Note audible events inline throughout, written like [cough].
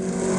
you.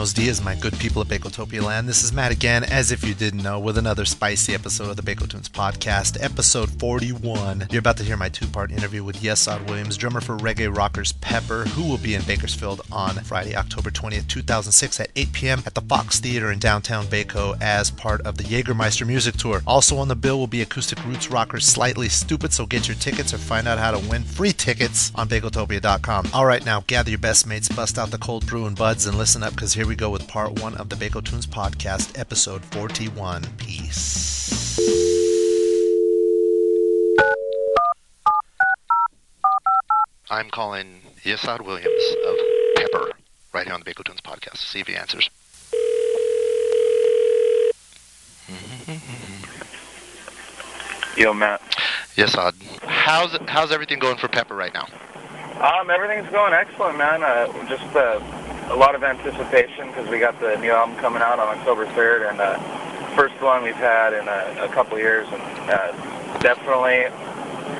Buenos dias, my good people of Bakotopia land. This is Matt again, as if you didn't know, with another spicy episode of the Bakotunes podcast, episode 41. You're about to hear my two part interview with Yesod Williams, drummer for reggae rockers Pepper, who will be in Bakersfield on Friday, October 20th, 2006 at 8 p.m. at the Fox Theater in downtown Bako as part of the Jägermeister music tour. Also on the bill will be acoustic roots rockers Slightly Stoopid, so get your tickets or find out how to win free tickets on Bakotopia.com. All right, now gather your best mates, bust out the cold brew and buds, and listen up because here we go with part one of the Bako Tunes podcast, episode 41. Peace. I'm calling Yesod Williams of Pepper right here on the Bako Tunes podcast. See if he answers. Yo, Matt. Yesod, how's how's everything going for Pepper right now? Um, everything's going excellent, man. Uh, just uh, a lot of anticipation because we got the new album coming out on October 3rd, and uh, first one we've had in a, a couple years, and uh, definitely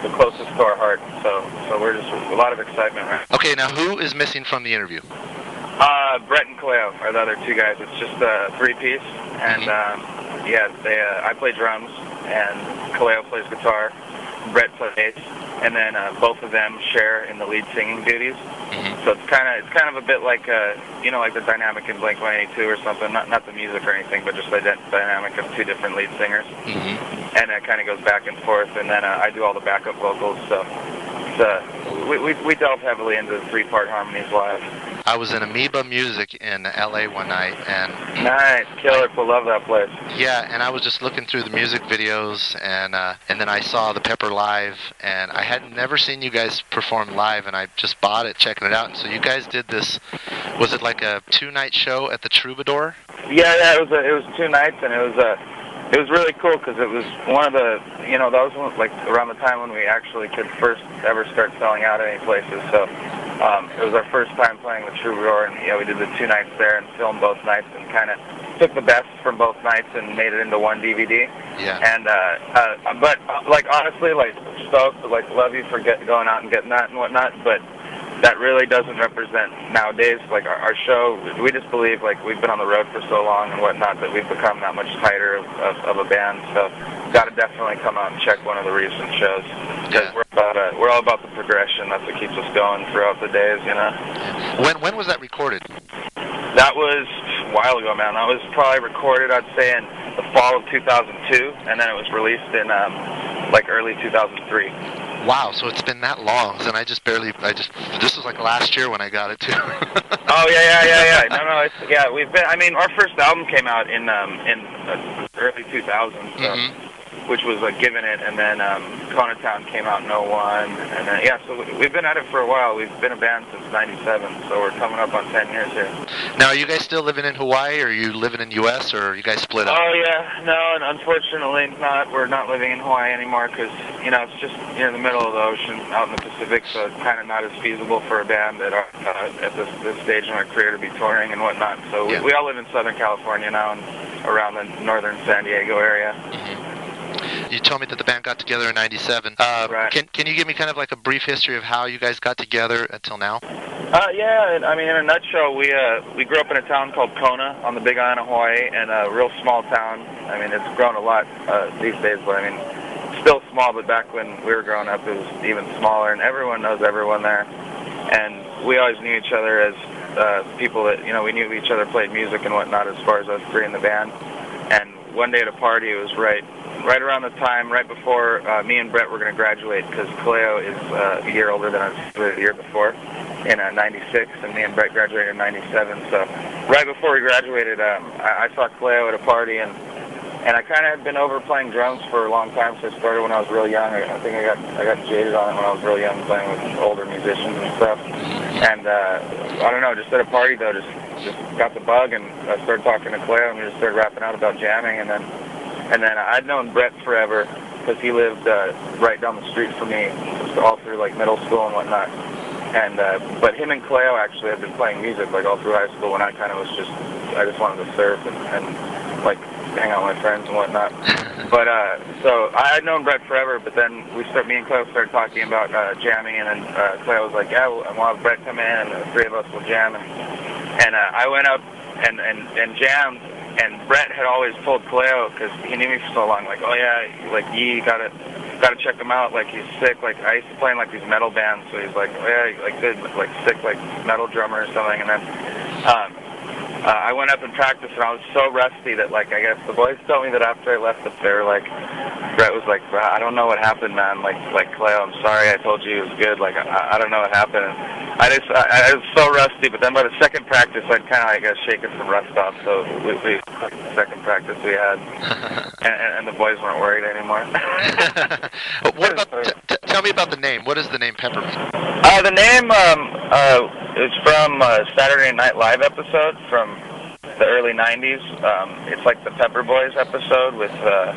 the closest to our heart. So, so we're just a lot of excitement, right? Okay, now who is missing from the interview? Uh, Brett and Cleo are the other two guys. It's just a three-piece, and um, yeah, they. Uh, I play drums, and Cleo plays guitar. Brett plays bass, and then uh, both of them share in the lead singing duties. So it's kind of it's kind of a bit like uh, you know like the dynamic in Blink 182 or something. Not not the music or anything, but just the dy- dynamic of two different lead singers, Mm-hmm. and it kind of goes back and forth. And then uh, I do all the backup vocals. So it's, uh, we, we we delve heavily into the three-part harmonies live. I was in Amoeba Music in LA one night, and Nice, killer. People love that place. yeah, and I was just looking through the music videos, and uh, and then I saw the Pepper live, and I had never seen you guys perform live, and I just bought it, checking it out. And so you guys did this. Was it like a two-night show at the Troubadour? Yeah, yeah, it was a, it was two nights, and it was uh, it was really cool because it was one of the you know that was one, like around the time when we actually could first ever start selling out any places. So um, it was our first time playing with True Roar, and yeah, we did the two nights there and filmed both nights and kind of took the best from both nights and made it into one DVD. Yeah. And uh, uh, but uh, like honestly, like stoked, like love you for get, going out and getting that and whatnot, but that really doesn't represent nowadays. Like our, our show, we just believe like we've been on the road for so long and whatnot that we've become that much tighter of, of, of a band. So, got to definitely come out and check one of the recent shows because Yeah. we're about uh, we're all about the progression. That's what keeps us going throughout the days. You know, When when was that recorded? that was a while ago, man. That was probably recorded, I'd say, in the fall of 2002, and then it was released in um, like early 2003. Wow, so it's been that long, and I just barely, I just, this was like last year when I got it too. [laughs] Oh yeah, yeah, yeah, yeah. No, no, it's yeah. We've been. I mean, our first album came out in um in uh, early 2000s, so, Mhm. Which was like Given It, and then um, Kona Town came out in 01, and then yeah. So we- we've been at it for a while. We've been a band since '97, so we're coming up on 10 years here. now, are you guys still living in Hawaii, or are you living in U.S., or are you guys split up? Oh yeah, no, and unfortunately not. We're not living in Hawaii anymore because you know it's just near the middle of the ocean, out in the Pacific, so it's kind of not as feasible for a band at our uh, at this this stage in our career to be touring and whatnot. So Yeah. we, we all live in Southern California now and around the northern San Diego area. You told me that the band got together in '97. Uh, Right. Can Can you give me kind of like a brief history of how you guys got together until now? Uh, yeah, I mean, in a nutshell, we uh, we grew up in a town called Kona on the Big Island of Hawaii, and a real small town. I mean, it's grown a lot uh, these days, but I mean, still small. But back when we were growing up, it was even smaller, and everyone knows everyone there. And we always knew each other as uh, people that you know we knew each other played music and whatnot. As far as us three in the band, and one day at a party, it was right right around the time, right before uh, me and Brett were going to graduate, because Cleo is uh, a year older than us, the year before, in uh, '96, and me and Brett graduated in '97. So, right before we graduated, um, I, I saw Cleo at a party, and and I kind of had been over playing drums for a long time. So I started when I was real young. I, I think I got I got jaded on it when I was real young, playing with older musicians and stuff. And uh, I don't know, just at a party though, just just got the bug, and I started talking to Cleo, and we just started rapping out about jamming, and then and then I'd known Brett forever because he lived uh, right down the street from me, all through like middle school and whatnot. And uh, but him and Cleo actually had been playing music like all through high school when I kind of was just I just wanted to surf and, and like hang out with my friends and whatnot. [laughs] but uh, so I had known Brett forever, but then we start me and Cleo started talking about uh, jamming, and then uh, Cleo was like, "Yeah, we'll, we'll have Brett come in, and the three of us will jam." And, and uh, I went up and and and jammed, and Brett had always told Cleo because he knew me for so long, like, "Oh yeah, like you gotta." Gotta check him out. Like he's sick. Like I used to play in like these metal bands, so he's like, oh, yeah, like good, like sick, like metal drummer or something. And then um, uh, I went up and practiced, and I was so rusty that, like, I guess the boys told me that after I left the fair, like, Brett was like, I don't know what happened, man. Like, like Cleo, I'm sorry. I told you it was good. Like, I, I don't know what happened. And I just, I, I was so rusty. But then by the second practice, I'd kind of, I guess, shaken some rust off. So we, we the second practice we had, [laughs] and, and the boys weren't worried anymore. [laughs] what about? T- t- tell me about the name. What is the name Pepper mean? Uh, the name um, uh, is from a Saturday Night Live episode from the early '90s. Um, it's like the Pepper Boys episode with. Uh,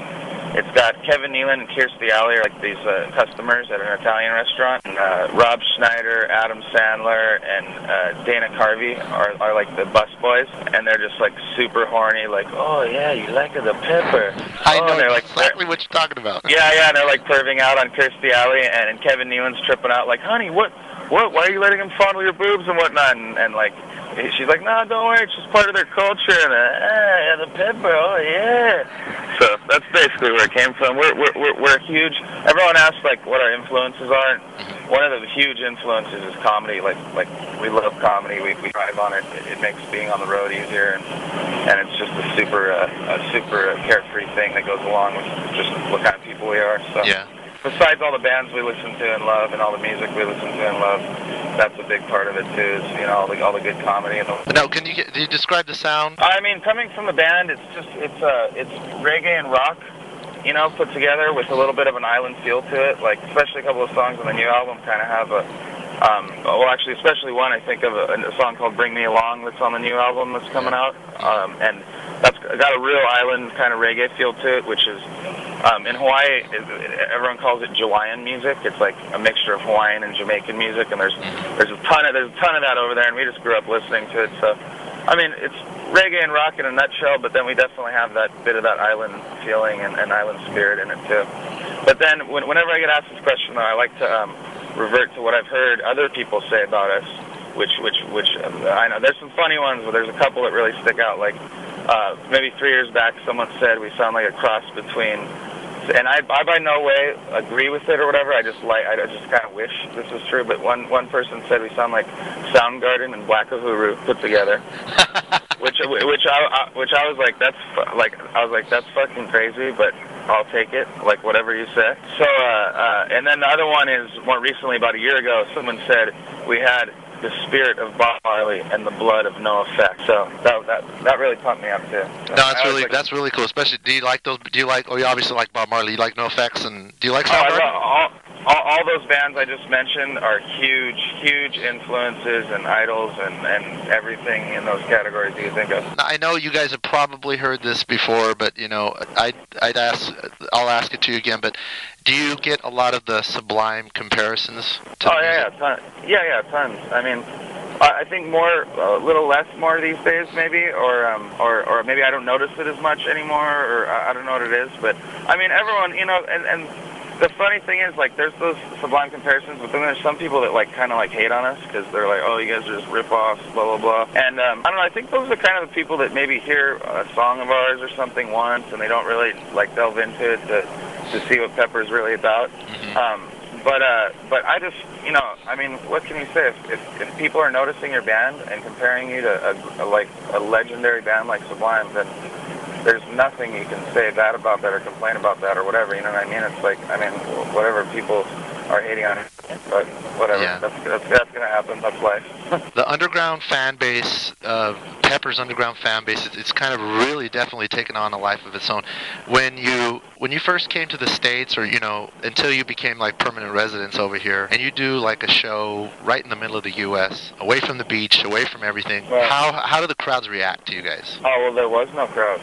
it's got Kevin Nealon and Kirstie Alley, are like these uh, customers at an Italian restaurant. And, uh, Rob Schneider, Adam Sandler, and uh, Dana Carvey are, are like the bus boys, and they're just like super horny, like, oh yeah, you like the pepper. I oh, know they're like, exactly what you're talking about. Yeah, yeah, and they're like perving out on Kirstie Alley, and, and Kevin Nealon's tripping out, like, honey, what, what, why are you letting him fondle your boobs and whatnot? And, and like, she's like, no, don't worry, it's just part of their culture. And uh, ah, the pepper, oh yeah. So that's basically where it came from. We're we're we're, we're huge. Everyone asks like what our influences are. One of the huge influences is comedy. Like like we love comedy. We we drive on it. It, it makes being on the road easier, and and it's just a super uh, a super carefree thing that goes along with just what kind of people we are. So. Yeah besides all the bands we listen to and love and all the music we listen to and love, that's a big part of it too. Is you know all the all the good comedy and the. Now, can you get, do you describe the sound? I mean, coming from the band, it's just it's uh it's reggae and rock, you know, put together with a little bit of an island feel to it. Like especially a couple of songs on the new album kind of have a. Um, well, actually, especially one I think of a, a song called "Bring Me Along" that's on the new album that's coming out, um, and that's got a real island kind of reggae feel to it, which is um, in Hawaii, everyone calls it Hawaiian music. It's like a mixture of Hawaiian and Jamaican music, and there's there's a ton of there's a ton of that over there, and we just grew up listening to it. So, I mean, it's reggae and rock in a nutshell, but then we definitely have that bit of that island feeling and, and island spirit in it too. But then, when, whenever I get asked this question, though, I like to um, revert to what I've heard other people say about us, which which which uh, I know there's some funny ones, but there's a couple that really stick out. Like uh, maybe three years back, someone said we sound like a cross between and I, I by no way agree with it or whatever. I just like, I just kind of wish this was true. But one one person said we sound like Soundgarden and Black Uhuru put together, [laughs] which which I, I which I was like, that's like I was like, that's fucking crazy, but I'll take it, like whatever you say. So, uh, uh, and then the other one is more recently, about a year ago, someone said we had the spirit of Bob Marley and the blood of NOFX. So that that that really pumped me up too. So no, that's really like, that's really cool. Especially, do you like those? Do you like? Oh, you obviously like Bob Marley. You like NOFX, and do you like oh, Soundgarden? Oh, all, all, those bands I just mentioned are huge, huge influences and idols and and everything in those categories do you think of. I know you guys have probably heard this before, but you know, I I'd ask, I'll ask it to you again, but do you get a lot of the Sublime comparisons? To oh yeah, yeah, ton- yeah, yeah, tons. I mean, I think more, a little less more these days, maybe, or um, or or maybe I don't notice it as much anymore, or I, I don't know what it is. But I mean, everyone, you know, and and the funny thing is, like, there's those Sublime comparisons, but then there's some people that like kind of like hate on us because they're like, oh, you guys are just rip-offs, blah blah blah. And um, I don't know. I think those are kind of the people that maybe hear a song of ours or something once, and they don't really like delve into it to to see what Pepper's really about. Mm-hmm. Um, but uh, but I just you know I mean what can you say if, if if people are noticing your band and comparing you to a, a like a legendary band like Sublime then there's nothing you can say bad about that or complain about that or whatever you know what I mean it's like I mean whatever people are hating on it but whatever yeah. that's, that's that's gonna happen that's life [laughs] the underground fan base uh, Pepper's underground fan base, it's, it's kind of really definitely taken on a life of its own. When you when you first came to the states, or you know, until you became like permanent residents over here, and you do like a show right in the middle of the U.S., away from the beach, away from everything, right. how how do the crowds react to you guys? Oh well, there was no crowds.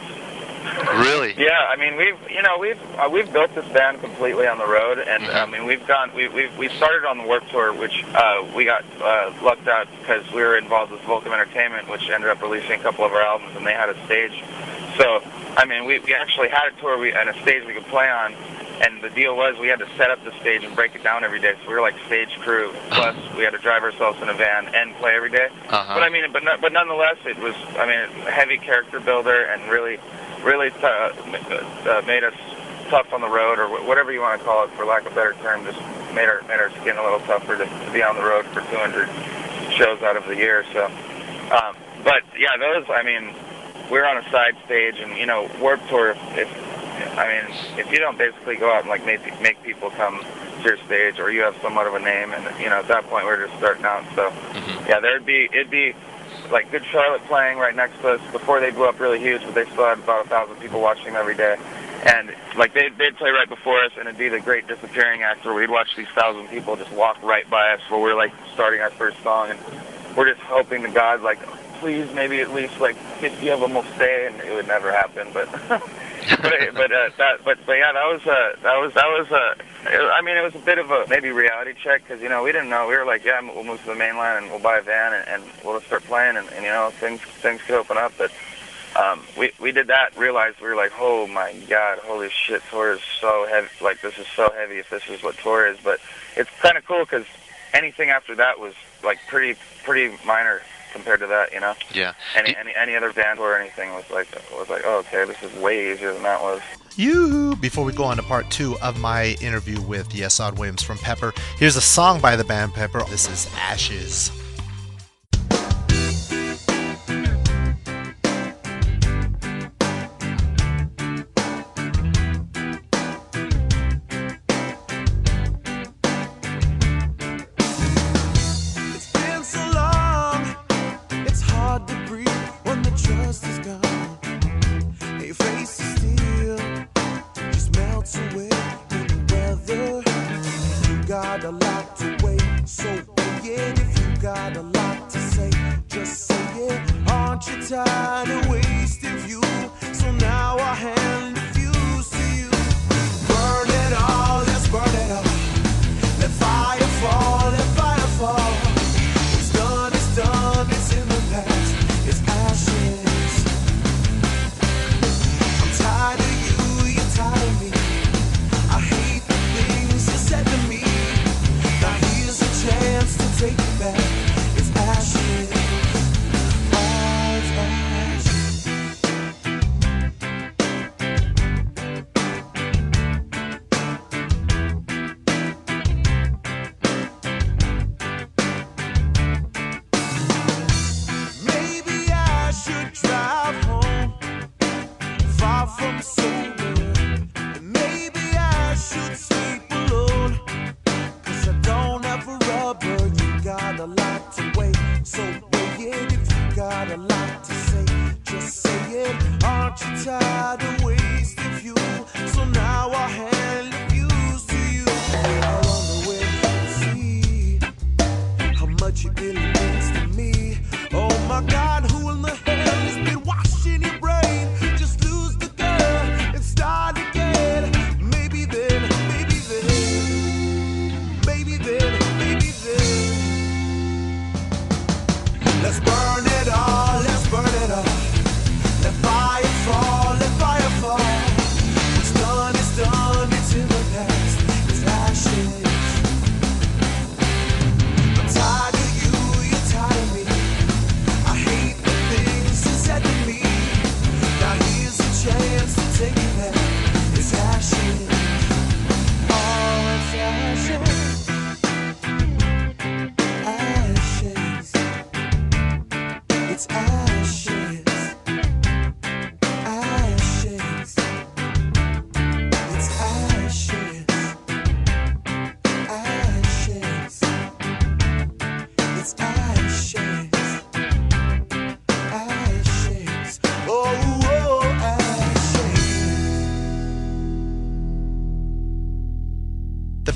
Really? Yeah, I mean we've you know we've uh, we've built this band completely on the road, and I mean we've gone we we we started on the Warp Tour, which uh, we got uh, lucked out because we were involved with Volcom Entertainment, which ended up releasing a couple of our albums, and they had a stage. So I mean we we actually had a tour we, and a stage we could play on, and the deal was we had to set up the stage and break it down every day. So we were like stage crew. Plus [laughs] we had to drive ourselves in a van and play every day. Uh-huh. But I mean, but no- but nonetheless, it was I mean a heavy character builder and really really t- uh, uh, made us tough on the road or whatever you want to call it, for lack of a better term. Just made our made our skin a little tougher to, to be on the road for 200 shows out of the year. So, um, but yeah, those I mean, we're on a side stage, and you know, Warp Tour. If I mean, if you don't basically go out and like make make people come to your stage, or you have somewhat of a name, and you know, at that point we're just starting out. So, yeah, there'd be it'd be like Good Charlotte playing right next to us before they blew up really huge, but they still had about a thousand people watching every day. And like they'd, they'd play right before us, and it'd be the great disappearing act where we'd watch these thousand people just walk right by us while we're like starting our first song, and we're just hoping to God like, please maybe at least like 50 of them will stay, and it would never happen, but. [laughs] but uh, that but but yeah that was uh that was that was uh I mean it was a bit of a maybe reality check because you know we didn't know. We were like yeah we'll move to the mainland and we'll buy a van and, and we'll just start playing and, and you know things things could open up. But um we we did that realized we were like oh my god holy shit tour is so heavy like this is so heavy if this is what tour is. But it's kind of cool because anything after that was like pretty pretty minor compared to that you know Yeah. any any any other band or anything was like was like oh okay this is way easier than that was You. Before we go on to part two of my interview with Yesod Williams from Pepper, here's a song by the band Pepper. This is Ashes.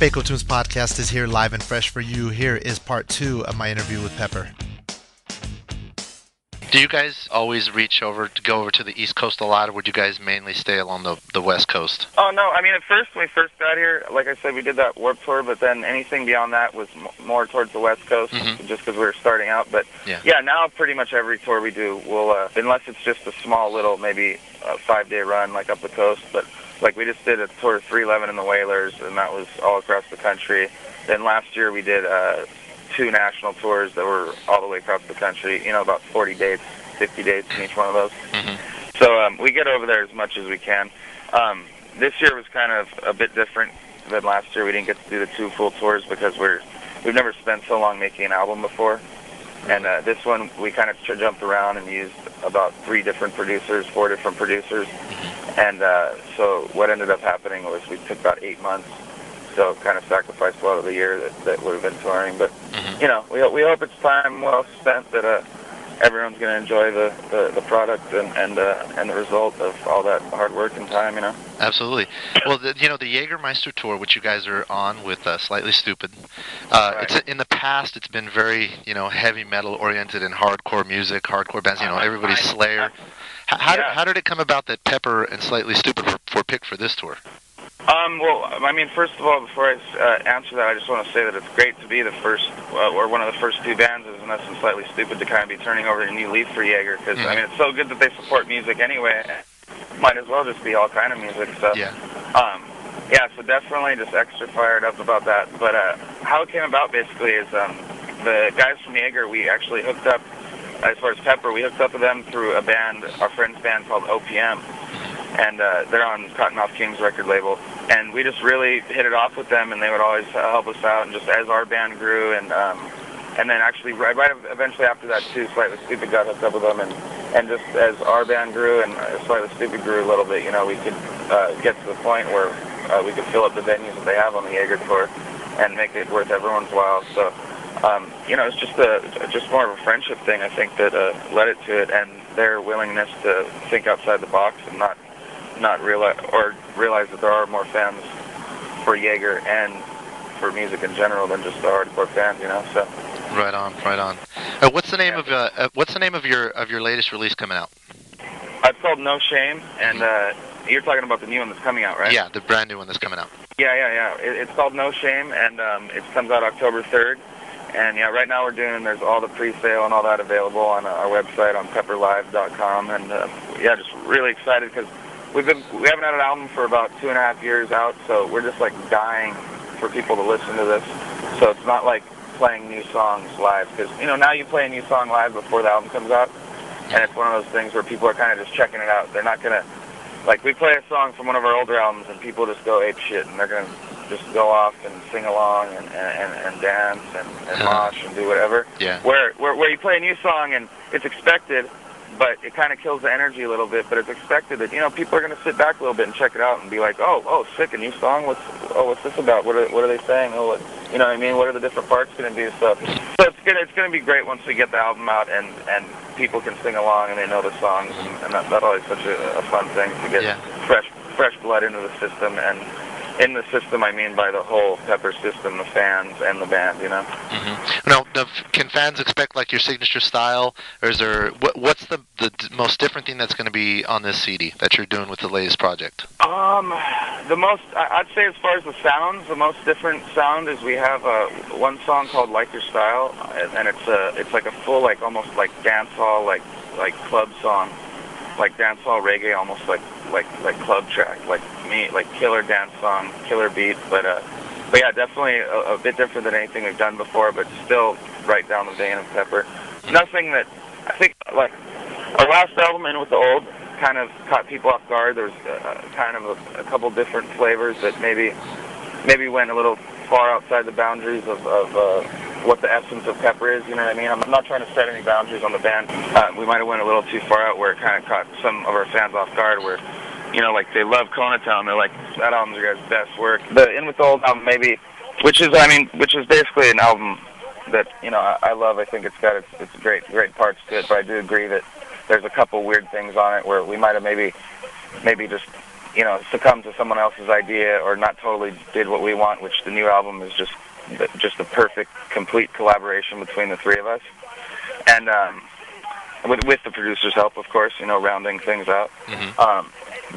The Bako Tunes podcast is here live and fresh for you. Here is part two of my interview with Pepper. Do you guys always reach over to go over to the East Coast a lot, or would you guys mainly stay along the the West Coast? Oh no, I mean at first when we first got here, like I said, we did that Warp Tour, but then anything beyond that was m- more towards the West Coast, Mhm. just because we were starting out. But Yeah. now pretty much every tour we do, we'll uh, unless it's just a small little maybe a five day run like up the coast, but like we just did a tour of 311 in the Wailers, and that was all across the country. Then last year we did uh, two national tours that were all the way across the country. You know, about 40 dates, 50 dates in each one of those. Mhm. So um, we get over there as much as we can. Um, this year was kind of a bit different than last year. We didn't get to do the two full tours because we're we've never spent so long making an album before. And uh, this one we kind of jumped around and used about three different producers, four different producers. And uh, so what ended up happening was we took about eight months. So kind of sacrificed a lot of the year that, that would have been touring. But Mhm. you know, we we hope it's time well spent that uh, everyone's going to enjoy the, the, the product and and uh, and the result of all that hard work and time. You know. Absolutely. [coughs] Well, the, you know the Jägermeister tour, which you guys are on with uh, Slightly Stoopid. Uh, Right. It's in the past. It's been very you know heavy metal oriented and hardcore music, hardcore bands. You know everybody's [laughs] Slayer. How, how, did, how did it come about that Pepper and Slightly Stoopid were, were picked for this tour? Um, well, I mean, first of all, before I uh, answer that, I just want to say that it's great to be the first, uh, or one of the first two bands, as us and Slightly Stoopid, to kind of be turning over a new leaf for Jaeger, because, I Mhm. mean, it's so good that they support music anyway. Might as well just be all kind of music, so. Yeah. Um, yeah, so definitely just extra fired up about that. But uh, how it came about basically is um, the guys from Jaeger, we actually hooked up, as far as Pepper, we hooked up with them through a band, our friend's band called OPM. And uh, they're on Kottonmouth Kings record label. And we just really hit it off with them, and they would always help us out. And just as our band grew, and um, and then actually right, right eventually after that too, Slightly Stoopid got hooked up with them, and and just as our band grew and Slightly Stoopid grew a little bit, you know, we could uh, get to the point where uh, we could fill up the venues that they have on the Jaeger tour and make it worth everyone's while. So, um, you know, it's just a just more of a friendship thing, I think, that uh, led it to it, and their willingness to think outside the box and not not realize or realize that there are more fans for Jaeger and for music in general than just the hardcore fans, you know. So. Right on, right on. Uh, what's the name of uh, uh, what's the name of your of your latest release coming out? It's called No Shame, and uh, you're talking about the new one that's coming out, right? Yeah, the brand new one that's coming out. Yeah, yeah, yeah. It, it's called No Shame, and um, it comes out October 3rd. And yeah, right now we're doing. There's all the pre-sale and all that available on uh, our website on pepperlive.com, and uh, yeah, just really excited because we've been we haven't had an album for about two and a half years out, so we're just like dying for people to listen to this. So it's not like playing new songs live because you know now you play a new song live before the album comes out, and it's one of those things where people are kind of just checking it out. They're not gonna like we play a song from one of our older albums and people just go ape shit and they're gonna just go off and sing along and and, and dance and, and uh-huh. mosh and do whatever. Yeah. Where, where where you play a new song and it's expected, but it kind of kills the energy a little bit. But it's expected that you know people are gonna sit back a little bit and check it out and be like, oh oh sick a new song. What's oh what's this about? What are what are they saying? Oh what, you know what I mean? What are the different parts gonna be? So so it's gonna it's gonna be great once we get the album out and and people can sing along and they know the songs and, and that, that's always such a, a fun thing to get Yeah. fresh fresh blood into the system and in the system I mean by the whole Pepper system, the fans and the band, you know. hmm Now, now, can fans expect like your signature style, or is there what, what's the the most different thing that's going to be on this CD that you're doing with the latest project? Um, the most I'd say as far as the sounds, the most different sound is we have uh, one song called "Like Your Style," and and it's a it's like a full like almost like dance hall like like club song, like dance hall reggae, almost like like like club track, like me like killer dance song, killer beat, but uh. But yeah, definitely a, a bit different than anything we've done before, but still right down the vein of Pepper. Nothing that I think like our last album, In with the Old, kind of caught people off guard. There was uh, kind of a, a couple different flavors that maybe maybe went a little far outside the boundaries of, of uh, what the essence of Pepper is. You know what I mean? I'm not trying to set any boundaries on the band. Uh, we might have went a little too far out where it kind of caught some of our fans off guard. Where you know, like they love Kona Town. They're like, that album's your guys' best work. The In with Old album, maybe, which is, I mean, which is basically an album that you know I, I love. I think it's got its, its great great parts to it, but I do agree that there's a couple weird things on it where we might have maybe maybe just you know succumbed to someone else's idea or not totally did what we want. Which the new album is just just a perfect complete collaboration between the three of us. And um, with with the producer's help, of course. You know, rounding things out. Mhm. Um,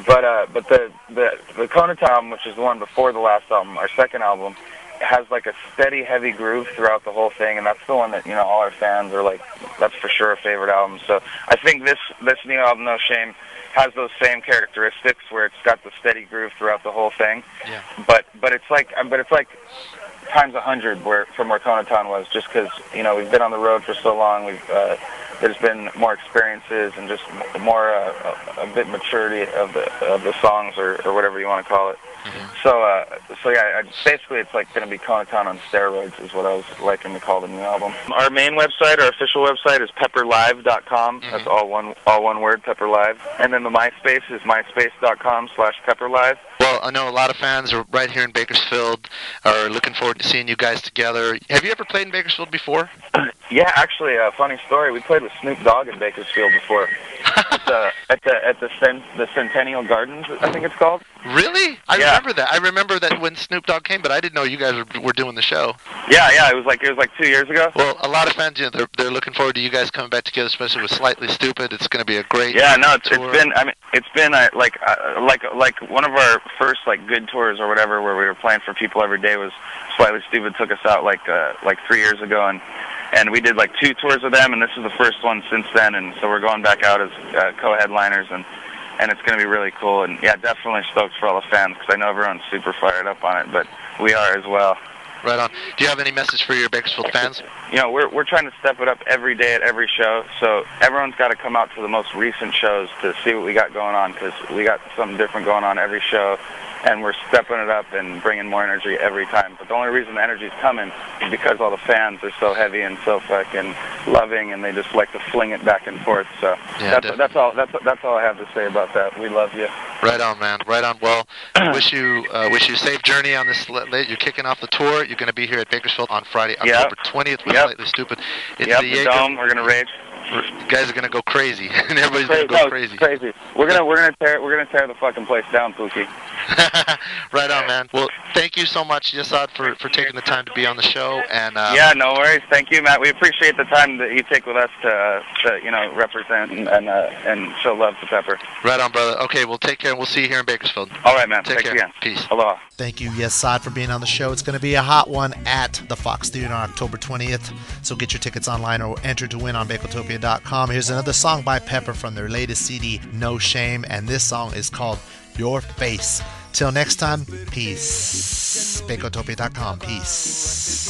but uh, but the the the Conant album, which is the one before the last album, our second album, has like a steady, heavy groove throughout the whole thing, and that's the one that you know all our fans are like. That's for sure a favorite album. So I think this this new album, No Shame, has those same characteristics where it's got the steady groove throughout the whole thing. Yeah. But but it's like but it's like times a hundred where from where Kona Town was, just because you know we've been on the road for so long. We've uh, there's been more experiences and just more uh, a, a bit maturity of the of the songs or, or whatever you want to call it. So uh, so yeah, I, basically it's like going to be Kona Town on steroids is what I was liking to call the new album. Our main website, our official website is pepperlive.com. That's all one all one word, pepperlive. And then the MySpace is myspace.com slash pepperlive. Well, I know a lot of fans are right here in Bakersfield are looking forward to seeing you guys together. Have you ever played in Bakersfield before? [clears throat] Yeah, actually, a funny story. We played with Snoop Dogg in Bakersfield before. at the [laughs] at the at the cen- the Centennial Gardens, I think it's called. Really? I Yeah. remember that. I remember that when Snoop Dogg came, but I didn't know you guys were, were doing the show. Yeah, yeah. It was like it was like two years ago. Well, a lot of fans, you know, they're, they're looking forward to you guys coming back together, especially with Slightly Stoopid. It's going to be a great Yeah, no, it's, tour. it's been. I mean, it's been uh, like uh, like like one of our first like good tours or whatever, where we were playing for people every day. Was slightly stupid. Took us out like uh, like three years ago, and and we did like two tours with them, and this is the first one since then. And so we're going back out as uh, co-headliners, and and it's going to be really cool. And yeah, definitely stoked for all the fans because I know everyone's super fired up on it, but we are as well. Right on. Do you have any message for your Bakersfield fans? you know, we're we're trying to step it up every day at every show. So everyone's got to come out to the most recent shows to see what we got going on because we got something different going on every show, and we're stepping it up and bringing more energy every time. But the only reason the energy's coming is because all the fans are so heavy and so fucking loving, and they just like to fling it back and forth. So Yeah, that's that's all that's that's all I have to say about that. We love you. Right on, man. Right on. Well, [clears throat] wish you uh, wish you a safe journey on this. l- You're kicking off the tour. You're going to be here at Bakersfield on Friday, Yep. October 20th. With Yep. Slightly Stoopid. It's yep, the the dome. We're gonna rage. You guys are going to go crazy, [laughs] and everybody's Crazy, going to go no, crazy. crazy. We're gonna we're gonna tear we're gonna tear the fucking place down, Pookie. [laughs] right on, man. Well, thank you so much, Yesod, for, for taking the time to be on the show. And uh, Yeah, no worries. Thank you, Matt. We appreciate the time that you take with us to, uh, to you know, represent and and, uh, and show love to Pepper. right on, brother. Okay, well, take care, and we'll see you here in Bakersfield. All right, man. Take Thanks care. again. Peace. Aloha. Thank you, Yesod, for being on the show. It's going to be a hot one at the Fox Theater on October 20th. So get your tickets online or enter to win on Here's another song by Pepper from their latest CD, No Shame, and this song is called Your Face. Till next time, peace. Bakotopia.com. Peace.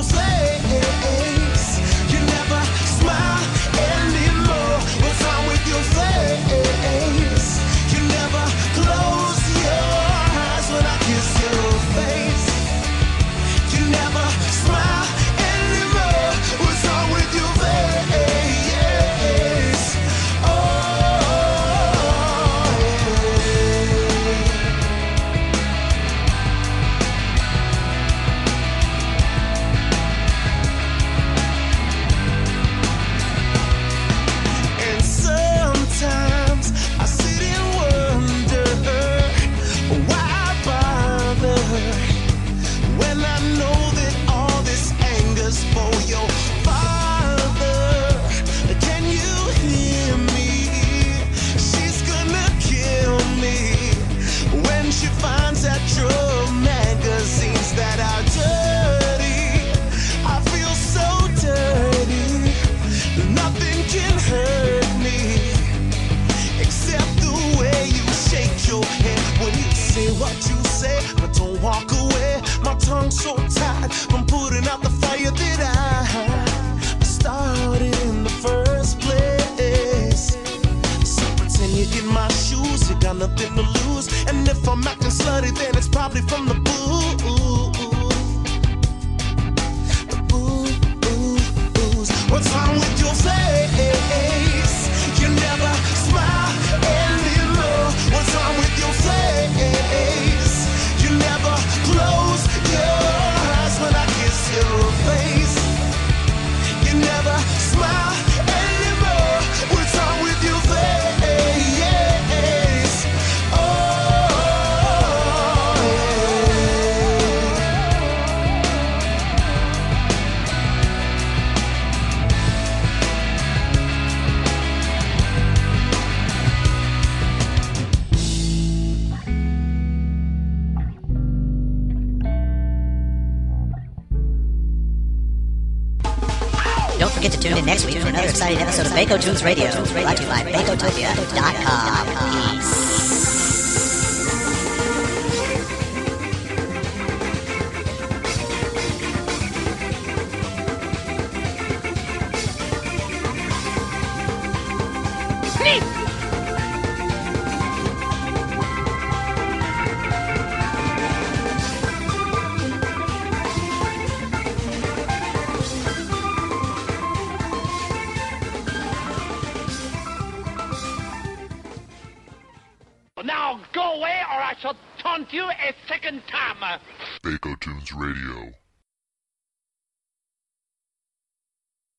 no slave. Shoes, you got nothing to lose. And if I'm acting slutty, then it's probably from the booze. The boo, boo, booze. What's wrong with your face? Forget to tune in next week for another exciting episode of Bako Tunes Radio, brought to you by Bakotopia.com. Peace.